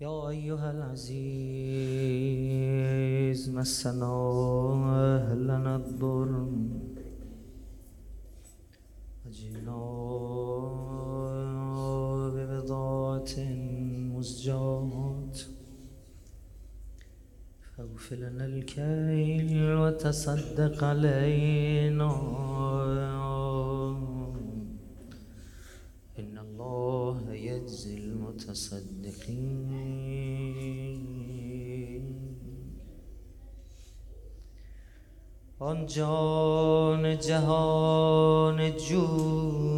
يا أيها العزيز مسنا أهلنا الضر. وجئنا ببضاعة مزجاة. فاغفر لنا الكيل وتصدق علينا. آن جان جهان جود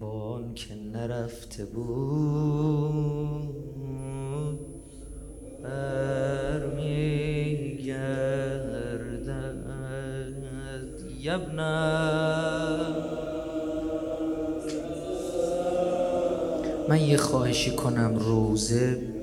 با آن که نرفته بود برمیگردد. یبنم من یه خواهشی کنم روزه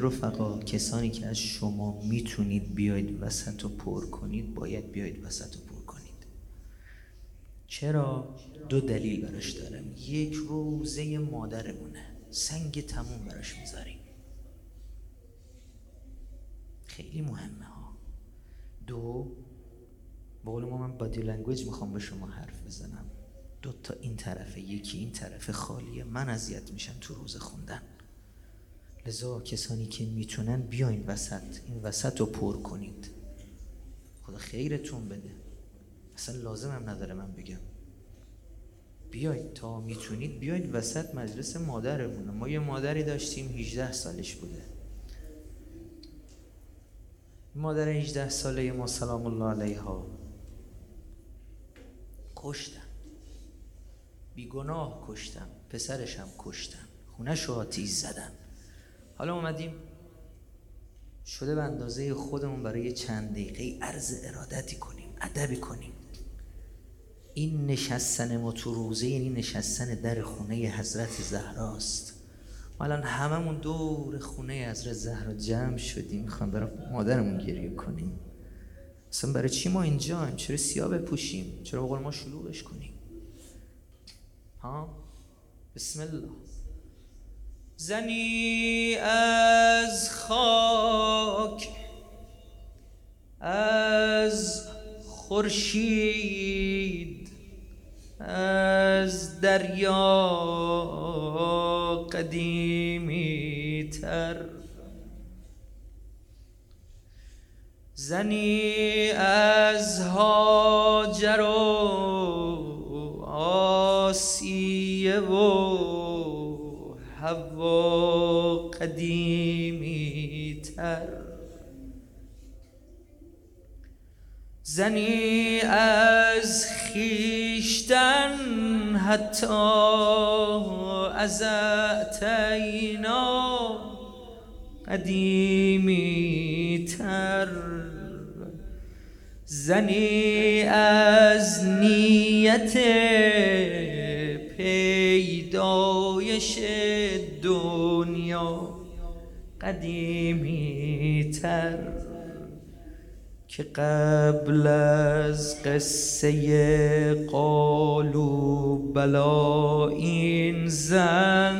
رفقا کسانی که از شما می‌تونید بیاید وسط و پر کنید باید بیاید وسط و پر کنید. چرا؟ دو دلیل براش دارم. یک روضه مادرمونه. سنگ تموم براش می‌ذاریم. خیلی مهمه ها. دو به قول ما من body language می‌خوام به شما حرف بزنم. دو تا این طرفه یکی این طرف خالیه. من اذیت میشم تو روضه خوندن. لذا کسانی که می‌تونن بیاین وسط این وسط رو پر کنید. خدا خیرتون بده. اصلا لازم هم نداره من بگم. بیاید تا می‌تونید بیاید وسط مجلس مادرمونه ما یه مادری داشتیم 18 سالش بوده. مادر 18 ساله ما سلام الله علیها. کشتن بیگناه کشتن پسرش هم کشتن خونش رو آتیش زدن حالا اومدیم شده به اندازه خودمون برای چند دقیقه عرض ارادتی کنیم ادبی کنیم. این نشستن ما تو روزه یعنی نشستن در خونه حضرت زهراست ما الان هممون دور خونه حضرت زهرا جمع شدیم می‌خوام برای مادرمون گریه کنیم. اصلا برای چی ما اینجاییم چرا سیاه بپوشیم؟ چرا بقول ما شلوغش کنیم؟ ها؟ بسم الله. زنی از خاک از خورشید از دریا قدیمی تر. زنی از هاجر و آسیه و قدیمی تر. زنی از خیشتن حتی از اعتینا قدیمی تر. زنی از نیت پیدایش دنیا قدیمی تر که قبل از قصه قالو بلا این زن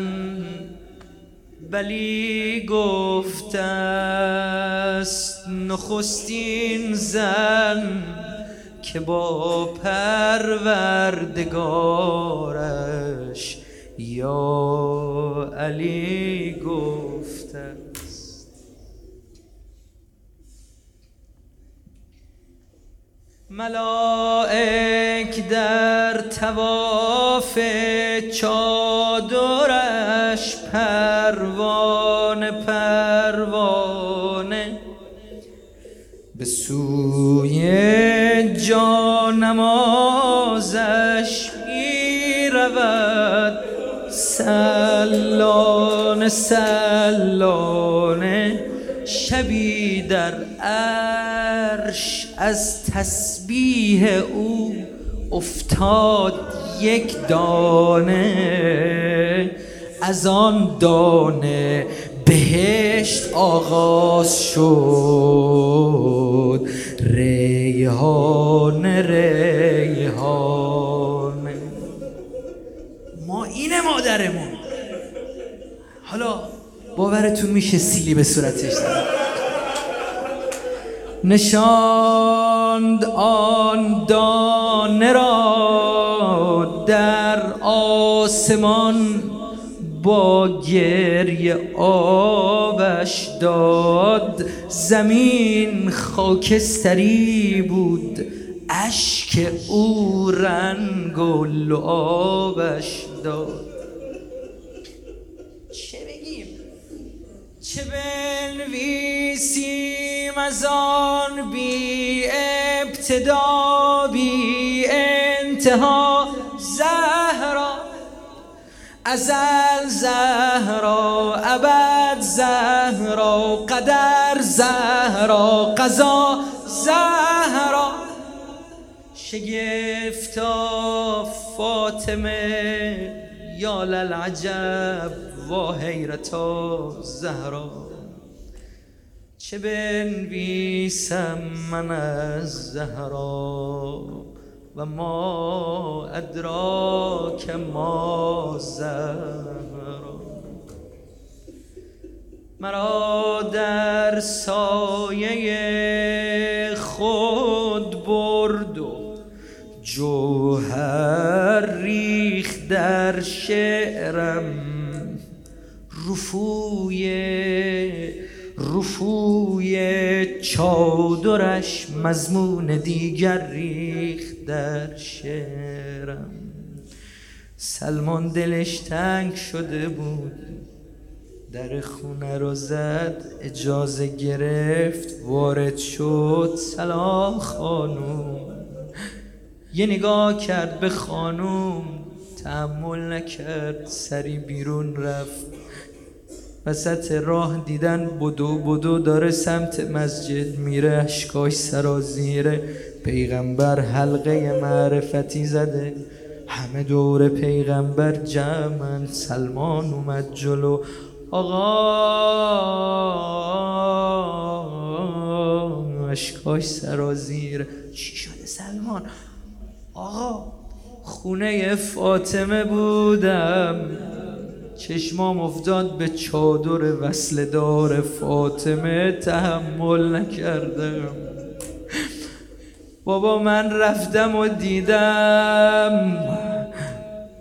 بلی گفته است نخستین زن که با پروردگارش یا علی گفته ملائک در تواف چادرش پروانه پروانه. به سوی جانمازش می رود سلانه سلانه. شبی در عرش از تسبیح او افتاد یک دانه از آن دانه بهشت آغاز شد. ریحان ریحان. ما اینه مادرمون. حالا باورتون میشه سیلی به صورتش نشاند آن دانه را در آسمان با گریه آبش داد. زمین خاکستری بود اشک او رنگ و لعابش داد. چه بنویسیم از آن بی ابتدا بی انتها. زهرا ازل زهرا ابد زهرا قدر زهرا قضا زهرا. شگفتا فاطمه یا للعجب. و حیرتا زهرا چه بنویسم من از زهرا؟ و ما ادراک ما زهرا. مرا در سایه خود برد و جوهر ریخ در شعرم. رفوی رفوی چادرش مضمون دیگر ریخ در شعرم. سلمان دلش تنگ شده بود در خونه رو زد اجازه گرفت وارد شد سلام خانوم یه نگاه کرد به خانوم تحمل نکرد سری بیرون رفت. وسط راه دیدن بدو بدو داره سمت مسجد میره اشکاش سرازیره پیغمبر حلقه معرفتی زده. همه دور پیغمبر جمعن سلمان اومد جلو. آقا! اشکاش سرازیره چی شده سلمان؟ آقا خونه فاطمه بودم. چشمام افتاد به چادر وصل دار فاطمه تحمل نکردم. بابا من رفتم و دیدم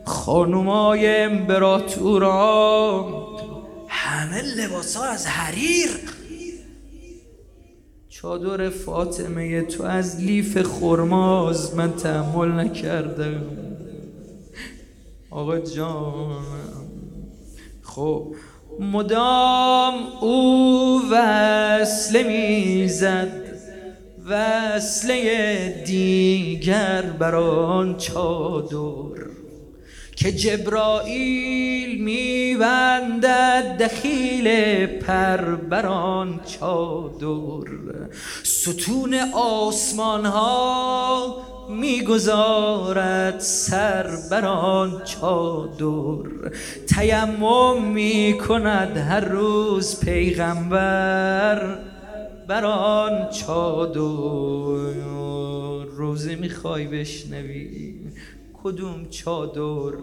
خانومای امبراتورا همه لباس ها از حریر. چادر فاطمه تو از لیف خرماز من تحمل نکردم. آقا جان. خب. مدام او وصله می‌زد وصله دیگر بر آن چادر که جبرائیل میبندد دخیل پر بران چادر. ستون آسمان ها می‌گذارد سر بران چادر. تیمم می‌کند هر روز پیغمبر بران چادر. روزه می‌خوای بشنوی کدوم چادر؟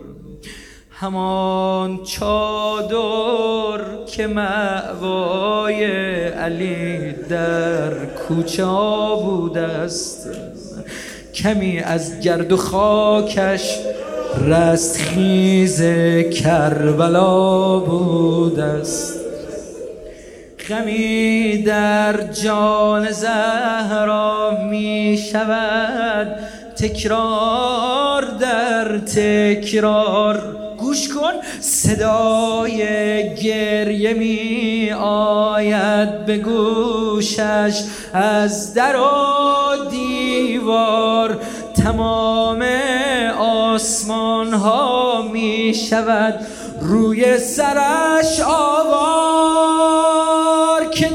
همان چادر که معوای علی در کوچه بوده است. کمی از گرد و خاکش رستخیز کربلا بود است غمی در جان زهرا می شود تکرار در تکرار. گوش کن صدای گریه می آید به گوشش. از در و دیوار تمام آسمان ها می شود روی سرش آوار که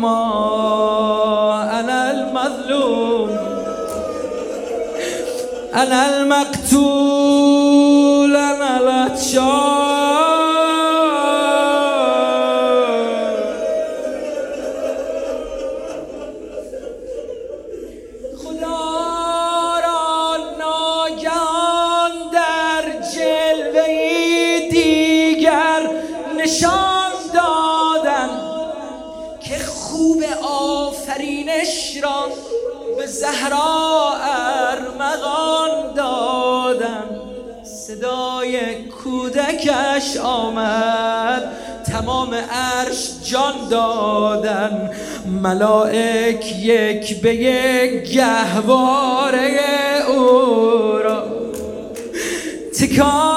ما أنا المظلوم. أنا المقتول. ملائک یک به یک گهواره او را. تکان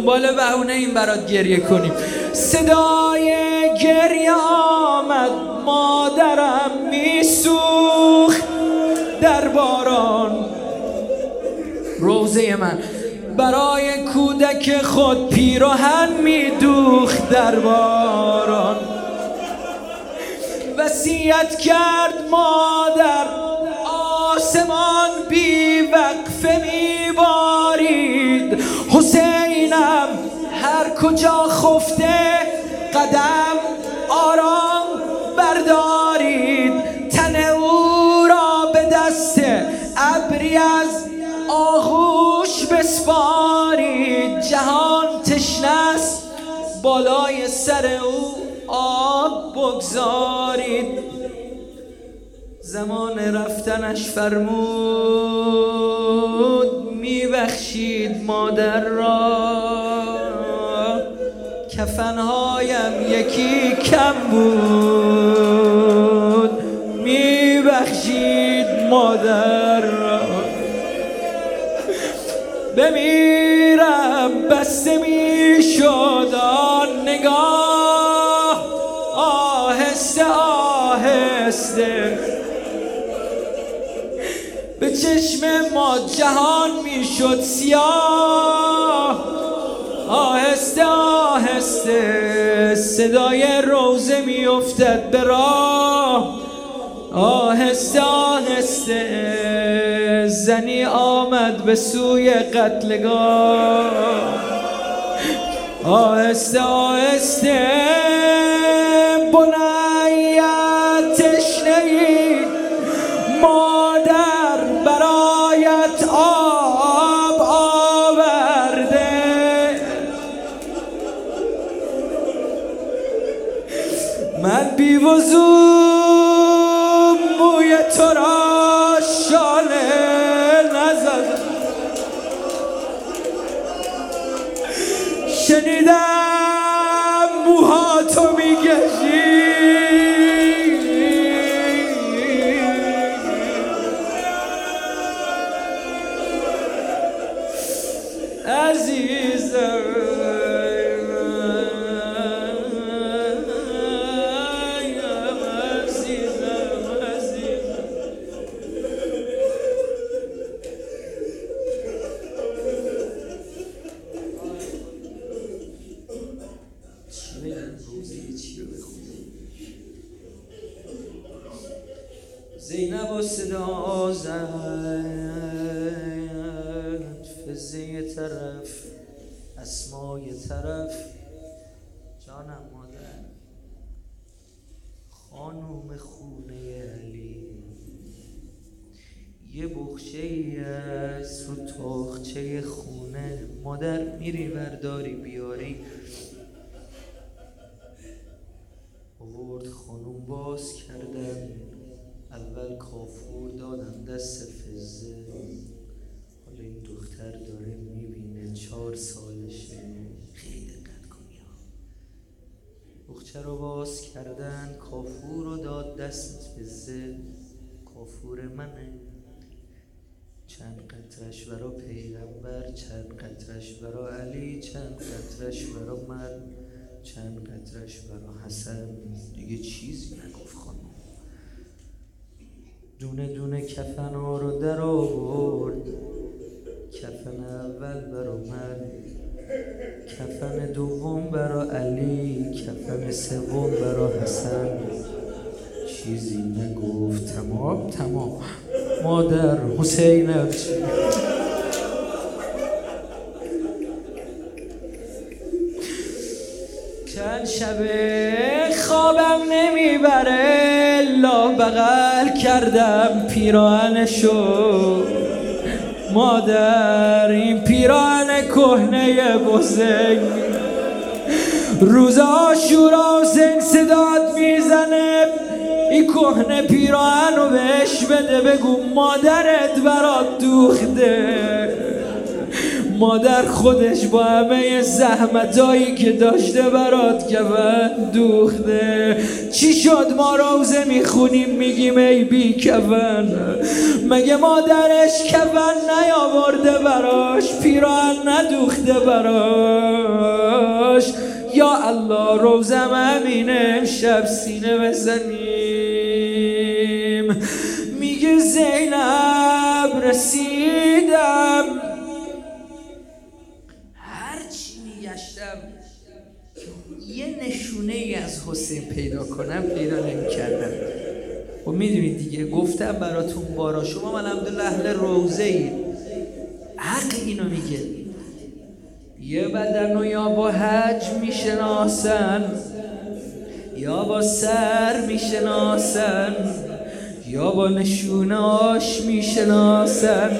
دنبال بهونه این برات گریه کنیم. صدای گریه آمد مادرم میسوخت در باران. روزه من برای کودک خود پیراهن میدوخت در باران. وسیعت کرد مادر آسمان بی وقفه میبارید حسینم هر کجا خفته قدم آرام بردارید. تن او را به دست ابری از آغوش بسپارید. جهان تشنست بالای سر او آب بگذارید. زمان رفتنش فرمود. میبخشید مادر را. کفنهایم یکی کم بود. میبخشید مادر را. بمیرم بسته می شد آن نگاه. آهسته آهسته. چشم ما جهان می شد سیاه. آهسته آهسته صدای روزه می افتد به راه. آهسته آهسته زنی آمد به سوی قتلگاه. آهسته آهسته بنیت بی موی تو را شانه نزد. شنیدم زینب و صدا زد. فزه طرف اسمای طرف. جانم مادر خانوم خونه علی. یه بخشه ای از رو تاخچه خونه. مادر میری برداری بیاری آورد خانوم باز کردن اول کافور دادن دست فزه حالا این دختر داره می‌بینه چهار سالشه. خیلی دقت کنی بخچه رو باز کردن کافور رو داد دست فزه کافور منه. چند قطرش برا پیغمبر چند قطرش برا علی چند قطرش برا من چند قطرش برا حسن. دیگه چیزی نگفت. دونه دونه کفن ها رو در آورد. کفن اول برا من کفن دوم برا علی کفن سوم برا حسن. چیزی نگفت. تمام تمام. مادر حسین چند شبه خوابم نمی‌بره. لا بغل کردم پیراهنشو مادر این پیراهن کهنه بزنگ روز آشورا زن صداد می‌زنه. این کهنه پیراهن رو بهش بده بگو مادرت برات دوخته. مادر خودش با همه زحمتایی که داشته برات کفن دوخته. چی شد ما روزه می‌خونیم؟ میگیم ای بی کفن. مگه مادرش کفن نیاورده براش؟ پیراهن ندوخته براش. یا الله روزم همینه شب سینه بزنیم. میگه زینب رسیدم. یه نشونه ای از حسین پیدا کنم پیدا نمی کردم و خب می‌دونید دیگه گفتم براتون بارا شما من الحمدلله اهل روزه اید. عقل اینو میگه. یه بدن و یا با حج می‌شناسن یا با سر می‌شناسن یا با نشوناش می‌شناسن.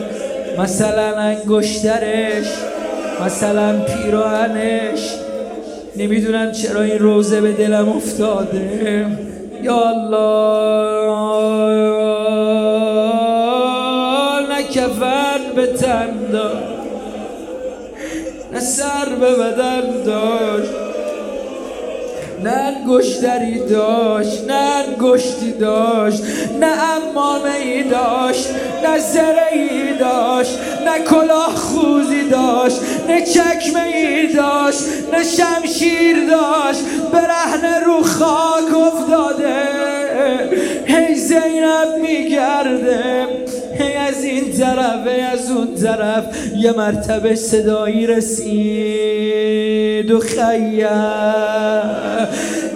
مثلا انگشترش مثلا پیراهنش نمی‌دونم چرا این روزه به دلم افتاده. یا الله نکفن به تن نه سر به بدن داشت نه انگشتری داشت نه انگشتی داشت نه امامه ای داشت نه زره ای داشت. نه کلاه خوزی داشت نه چکمه ای داشت نه شمشیر داشت. برهنه رو خاک افتاده هی زینب میگرده. هی از این طرف هی از اون طرف یه مرتبه صدایی رسید. و خیا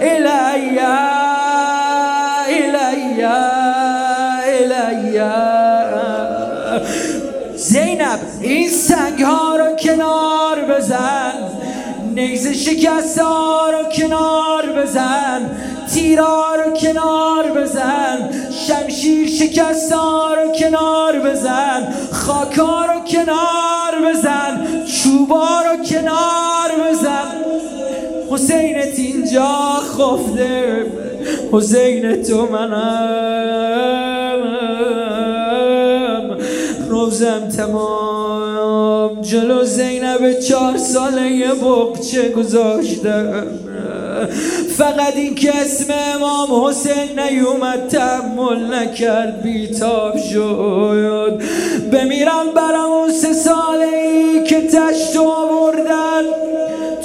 الیا الیا بزن. نیز شکست رو کنار بزن. تیرا رو کنار بزن. شمشیر شکست رو کنار بزن. خاکا رو کنار بزن. چوبا رو کنار بزن. حسینت اینجا خفته. حسین تو منم. روزم تمام. جلو زینب چهار ساله یه بقچه گذاشتم. فقط این که اسم امام حسین نیومد تحمل نکرد بیتاب شد. بمیرم برم اون سه ساله ای که تشت آوردن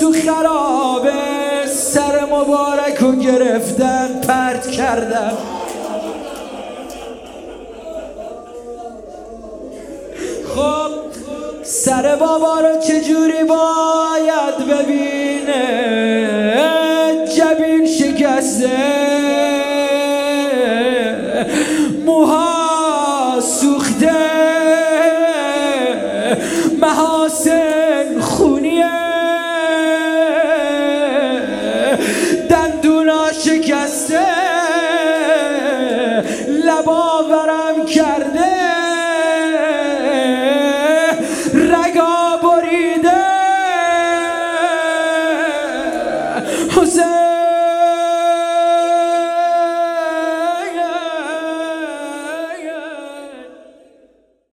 تو خرابه سر مبارک رو گرفتن پرت کردن. خب سر بابا رو چجوری باید ببینه؟